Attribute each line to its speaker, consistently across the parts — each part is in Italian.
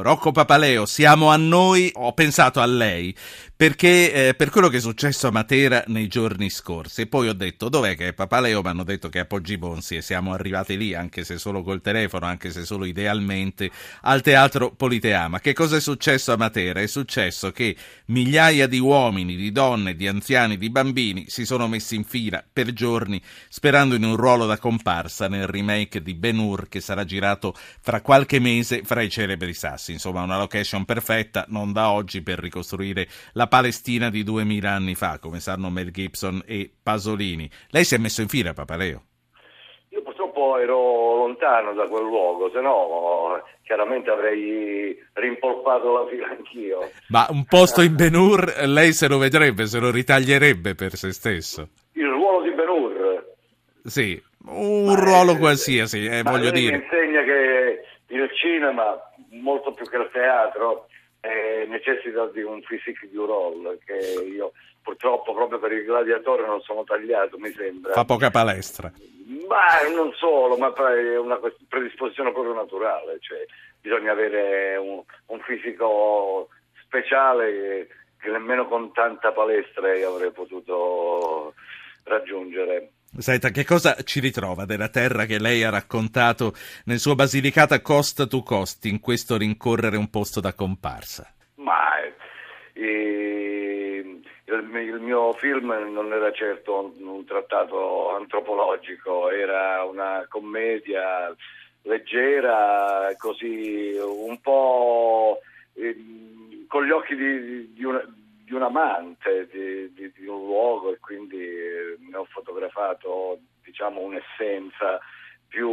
Speaker 1: Rocco Papaleo, siamo a noi, ho pensato a lei perché eh, per quello che è successo a Matera nei giorni scorsi. E poi ho detto dov'è che è Papaleo? Mi hanno detto che è a Poggi Bonsi e siamo arrivati lì anche se solo col telefono anche se solo idealmente al teatro Politeama. Che cosa è successo a Matera? è successo che migliaia di uomini di donne, di anziani, di bambini si sono messi in fila per giorni sperando in un ruolo da comparsa nel remake di Ben Hur che sarà girato fra qualche mese fra i celebri sassi insomma una location perfetta non da oggi per ricostruire la Palestina di duemila anni fa, come sanno Mel Gibson e Pasolini. Lei si è messo in fila, Papaleo?
Speaker 2: Io purtroppo ero lontano da quel luogo, se no chiaramente avrei rimpolpato la fila anch'io.
Speaker 1: Ma un posto in Ben-Hur lei se lo vedrebbe, se lo ritaglierebbe per se stesso?
Speaker 2: Il ruolo di Ben-Hur?
Speaker 1: Sì, un Ma ruolo è, qualsiasi, eh, voglio dire.
Speaker 2: Mi insegna che il cinema, molto più che il teatro, eh, necessita di un physique du role che io purtroppo proprio per il gladiatore non sono tagliato, mi sembra.
Speaker 1: Fa poca palestra.
Speaker 2: Ma non solo, ma è una predisposizione proprio naturale, cioè bisogna avere un, un fisico speciale che, che nemmeno con tanta palestra io avrei potuto raggiungere.
Speaker 1: Senta, che cosa ci ritrova della terra che lei ha raccontato nel suo Basilicata Cost to Cost in questo rincorrere un posto da comparsa?
Speaker 2: Ma eh, il, il, mio film non era certo un, un, trattato antropologico, era una commedia leggera, così un po' eh, con gli occhi di, di, una, di un amante di, di, di, un luogo e quindi eh, ne ho fotografato diciamo un'essenza più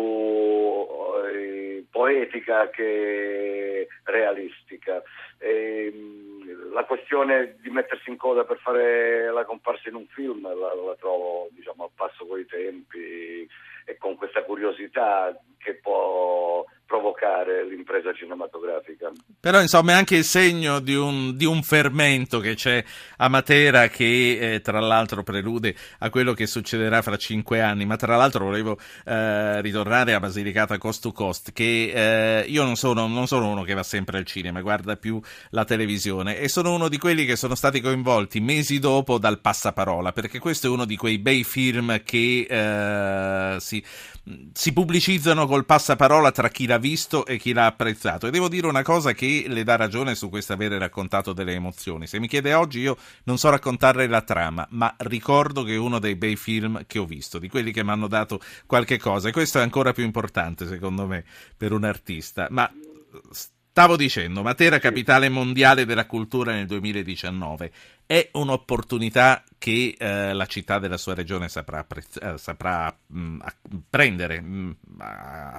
Speaker 2: eh, poetica che realistica. E, mm, la questione di mettersi in coda per fare la comparsa in un film la, la trovo diciamo, a passo coi tempi e con questa curiosità che può provocare l'impresa cinematografica.
Speaker 1: Però insomma è anche il segno di un, di un fermento che c'è a Matera che eh, tra l'altro prelude a quello che succederà fra cinque anni, ma tra l'altro volevo eh, ritornare a Basilicata Cost to Cost, che eh, io non sono, non sono, uno che va sempre al cinema, guarda più la televisione e sono uno di quelli che sono stati coinvolti mesi dopo dal passaparola, perché questo è uno di quei bei film che eh, si, si pubblicizzano col passaparola tra chi l'ha visto e chi l'ha apprezzato. E devo dire una cosa che le dà ragione su questo avere raccontato delle emozioni. Se mi chiede oggi, io non so raccontarle la trama, ma ricordo che è uno dei bei film che ho visto, di quelli che mi hanno dato qualche cosa. E questo è ancora più importante, secondo me, per un artista. Ma Stavo dicendo, Matera capitale mondiale della cultura nel 2019 è un'opportunità che eh, la città della sua regione saprà, eh, saprà mh, prendere. Mh,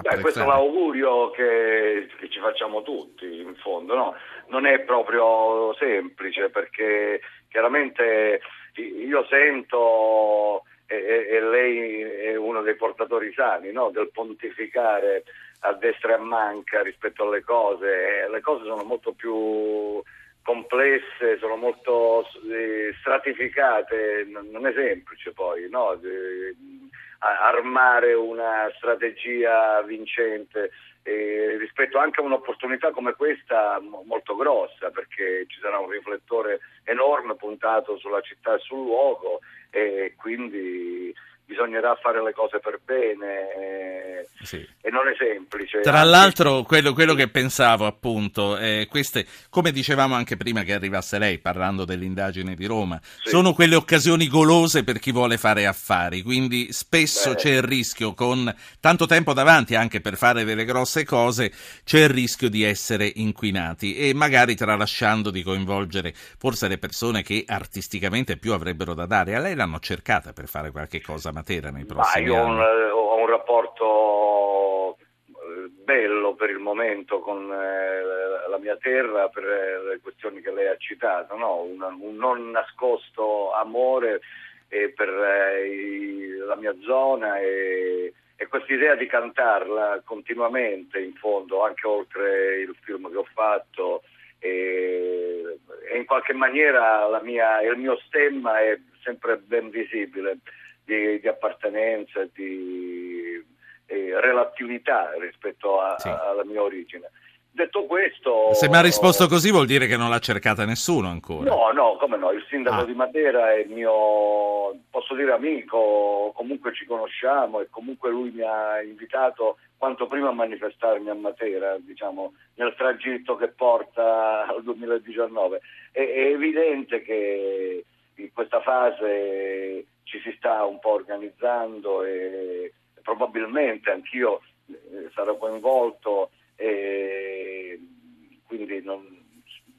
Speaker 2: Beh, questo è l'augurio che, che, ci facciamo tutti, in fondo. No? Non è proprio semplice perché chiaramente io sento e, e lei è uno dei portatori sani no? del pontificare a destra e a manca rispetto alle cose. Le cose sono molto più complesse, sono molto eh, stratificate, non è semplice poi no? Armare una strategia vincente eh, rispetto anche a un'opportunità come questa molto grossa perché ci sarà un riflettore enorme puntato sulla città e sul luogo e quindi bisognerà fare le cose per bene eh, sì. e non è semplice.
Speaker 1: Tra l'altro quello, quello che pensavo appunto, eh, queste, come dicevamo anche prima che arrivasse lei parlando dell'indagine di Roma, sì. sono quelle occasioni golose per chi vuole fare affari, quindi spesso Beh. c'è il rischio con tanto tempo davanti anche per fare delle grosse cose, c'è il rischio di essere inquinati e magari tralasciando di coinvolgere forse le persone che artisticamente più avrebbero da dare. A lei l'hanno cercata per fare qualche cosa Matera nei prossimi
Speaker 2: Ma io anni? Ho, ho un rapporto eh, bello per il momento con eh, la mia terra per eh, le questioni che lei ha citato, no? un, un, non nascosto amore eh, per la mia zona e, e questa idea di cantarla continuamente in fondo, anche oltre il film che ho fatto e, e in qualche maniera mia, il mio stemma è sempre ben visibile di, di appartenenza, di eh, relatività rispetto a, sì. alla mia origine. detto questo...
Speaker 1: Se mi ha risposto così vuol dire che non l'ha cercata nessuno ancora.
Speaker 2: No, no, come no, il sindaco
Speaker 1: Ah.
Speaker 2: di Matera è mio, posso dire amico, comunque ci conosciamo e comunque lui mi ha invitato quanto prima a manifestarmi a Matera, diciamo, nel tragitto che porta al 2019. È, è evidente che in questa fase ci si sta un po' organizzando e probabilmente anch'io eh, sarò coinvolto e quindi non,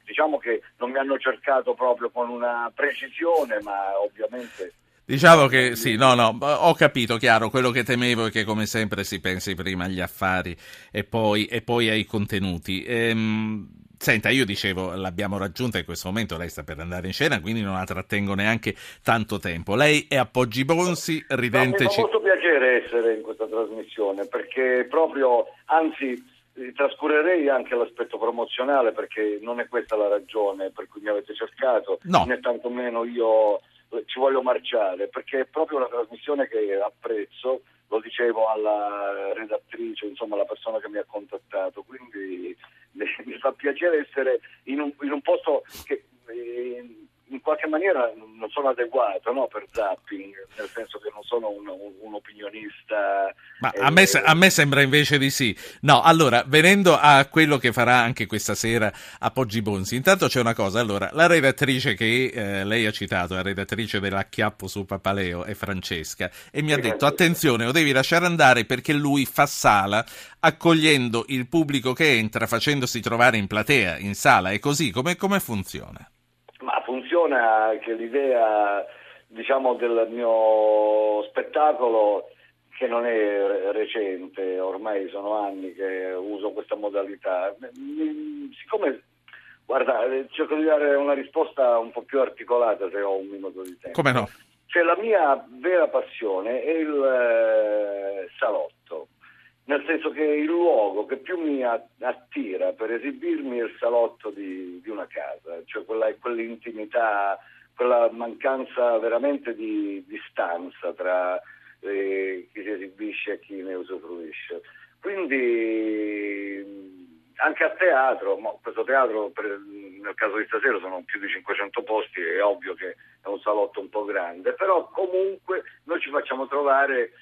Speaker 2: diciamo che non mi hanno cercato proprio con una precisione, ma ovviamente
Speaker 1: Diciamo che sì, no, no, ho capito, chiaro, quello che temevo è che come sempre si pensi prima agli affari e poi, e poi ai contenuti. Ehm, senta, io dicevo, l'abbiamo raggiunta in questo momento, lei sta per andare in scena, quindi non la trattengo neanche tanto tempo. Lei è a Poggi Bonsi,
Speaker 2: No, mi
Speaker 1: ridente...
Speaker 2: fa molto piacere essere in questa trasmissione perché proprio, anzi, eh, trascurerei anche l'aspetto promozionale perché non è questa la ragione per cui mi avete cercato,
Speaker 1: No.
Speaker 2: né tantomeno io eh, ci voglio marciare perché è proprio una trasmissione che apprezzo, lo dicevo alla redattrice, insomma alla persona che mi ha contattato, quindi mi, mi fa piacere essere in un, in un posto che eh, in qualche maniera non sono adeguato no, per zapping, nel senso che non sono un, un- un opinionista.
Speaker 1: Ma
Speaker 2: eh,
Speaker 1: a me, a me sembra invece di sì. No, allora, venendo a quello che farà anche questa sera a Poggi Bonsi, intanto c'è una cosa. Allora, la redattrice che eh, lei ha citato, la redattrice dell'Acchiappo su Papaleo, è Francesca, e mi ha detto: attenzione, lo devi lasciare andare perché lui fa sala accogliendo il pubblico che entra, facendosi trovare in platea, in sala. È così? Come, come funziona?
Speaker 2: Funziona che l'idea, diciamo, del mio spettacolo, che non è re- recente, ormai sono anni che uso questa modalità, siccome, guarda, cerco di dare una risposta un po' più articolata se ho un minuto di tempo.
Speaker 1: Come no?
Speaker 2: Cioè la mia vera passione è il eh, nel senso che il luogo che più mi attira per esibirmi è il salotto di, di una casa, cioè quella, quell'intimità, quella mancanza veramente di distanza tra eh, chi si esibisce e chi ne usufruisce. Quindi mh, anche a teatro, questo teatro per- nel caso di stasera sono più di 500 posti, è ovvio che è un salotto un po' grande, però comunque noi ci facciamo trovare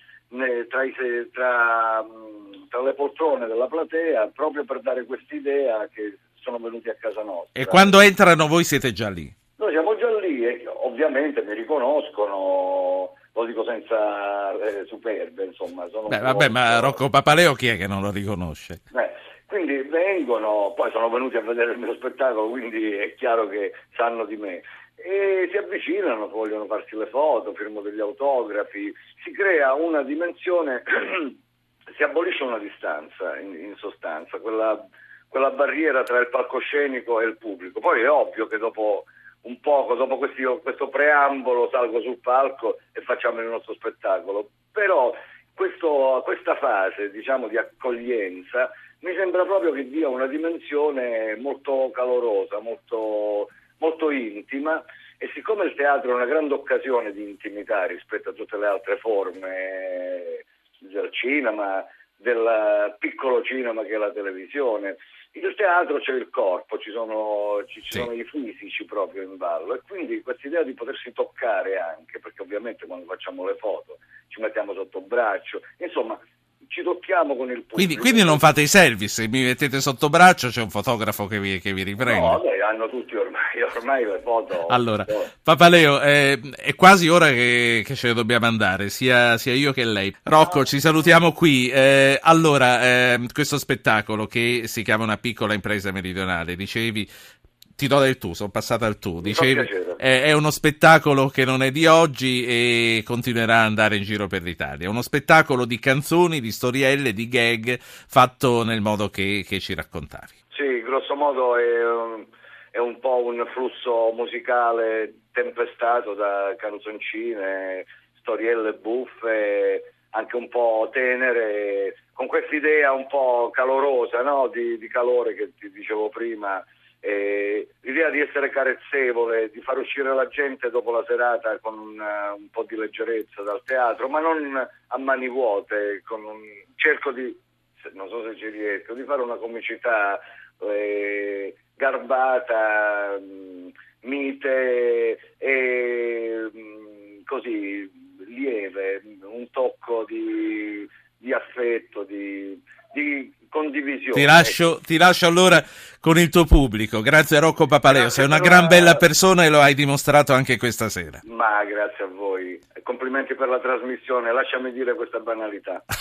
Speaker 2: tra, i tra, mh, tra le poltrone della platea proprio per dare quest'idea che sono venuti a casa nostra.
Speaker 1: E quando entrano voi siete già lì?
Speaker 2: Noi siamo già lì e ovviamente mi riconoscono, lo dico senza eh, superbe, insomma. Sono
Speaker 1: Beh, vabbè, ma Rocco Papaleo chi è che non lo riconosce?
Speaker 2: eh, quindi vengono, poi sono venuti a vedere il mio spettacolo, quindi è chiaro che sanno di me. E si avvicinano, vogliono farsi le foto, firmo degli autografi, si crea una dimensione, si abolisce una distanza in, in sostanza, quella, quella barriera tra il palcoscenico e il pubblico. Poi è ovvio che dopo un poco, dopo questi- questo preambolo salgo sul palco e facciamo il nostro spettacolo. Però questo- questa fase diciamo, di accoglienza mi sembra proprio che dia una dimensione molto calorosa, molto, molto intima e siccome il teatro è una grande occasione di intimità rispetto a tutte le altre forme del cinema, del piccolo cinema che è la televisione, il teatro c'è il corpo, ci sono, ci, ci
Speaker 1: Sì.
Speaker 2: sono i fisici proprio in ballo e quindi questa idea di potersi toccare anche, perché ovviamente quando facciamo le foto ci mettiamo sotto braccio, insomma ci tocchiamo con il pubblico.
Speaker 1: Quindi, quindi non fate i service, mi mettete sotto braccio, c'è un fotografo che vi, che vi riprende.
Speaker 2: No, beh, hanno tutti ormai, ormai le foto.
Speaker 1: Allora. Papaleo, eh, è quasi ora che, che ce ne dobbiamo andare, sia, sia io che lei. Rocco, ci salutiamo qui. Eh, allora, ehm, questo spettacolo che si chiama Una piccola impresa meridionale, dicevi, ti do del tu, sono passata al tu, dicevi, è, è uno spettacolo che non è di oggi e continuerà ad andare in giro per l'Italia. È uno spettacolo di canzoni, di storielle, di gag, fatto nel modo che, che ci raccontavi.
Speaker 2: Sì, grosso modo è, un- è un po' un flusso musicale tempestato da canzoncine, storielle buffe, anche un po' tenere, con questa idea un po' calorosa, no? di, di calore che ti dicevo prima. eh, l'idea di essere carezzevole, di far uscire la gente dopo la serata con un, eh, un po' di leggerezza dal teatro, ma non a mani vuote, un- cerco di, non so se ci riesco, di fare una comicità eh, garbata, mh, mite e mh, così lieve, un tocco di, di affetto, di, di condivisione.
Speaker 1: Ti lascio, ti lascio, allora con il tuo pubblico. Grazie a Rocco Papaleo, grazie sei una gran la... bella persona e lo hai dimostrato anche questa sera.
Speaker 2: Ma grazie a voi. Complimenti per la trasmissione, lasciami dire questa banalità.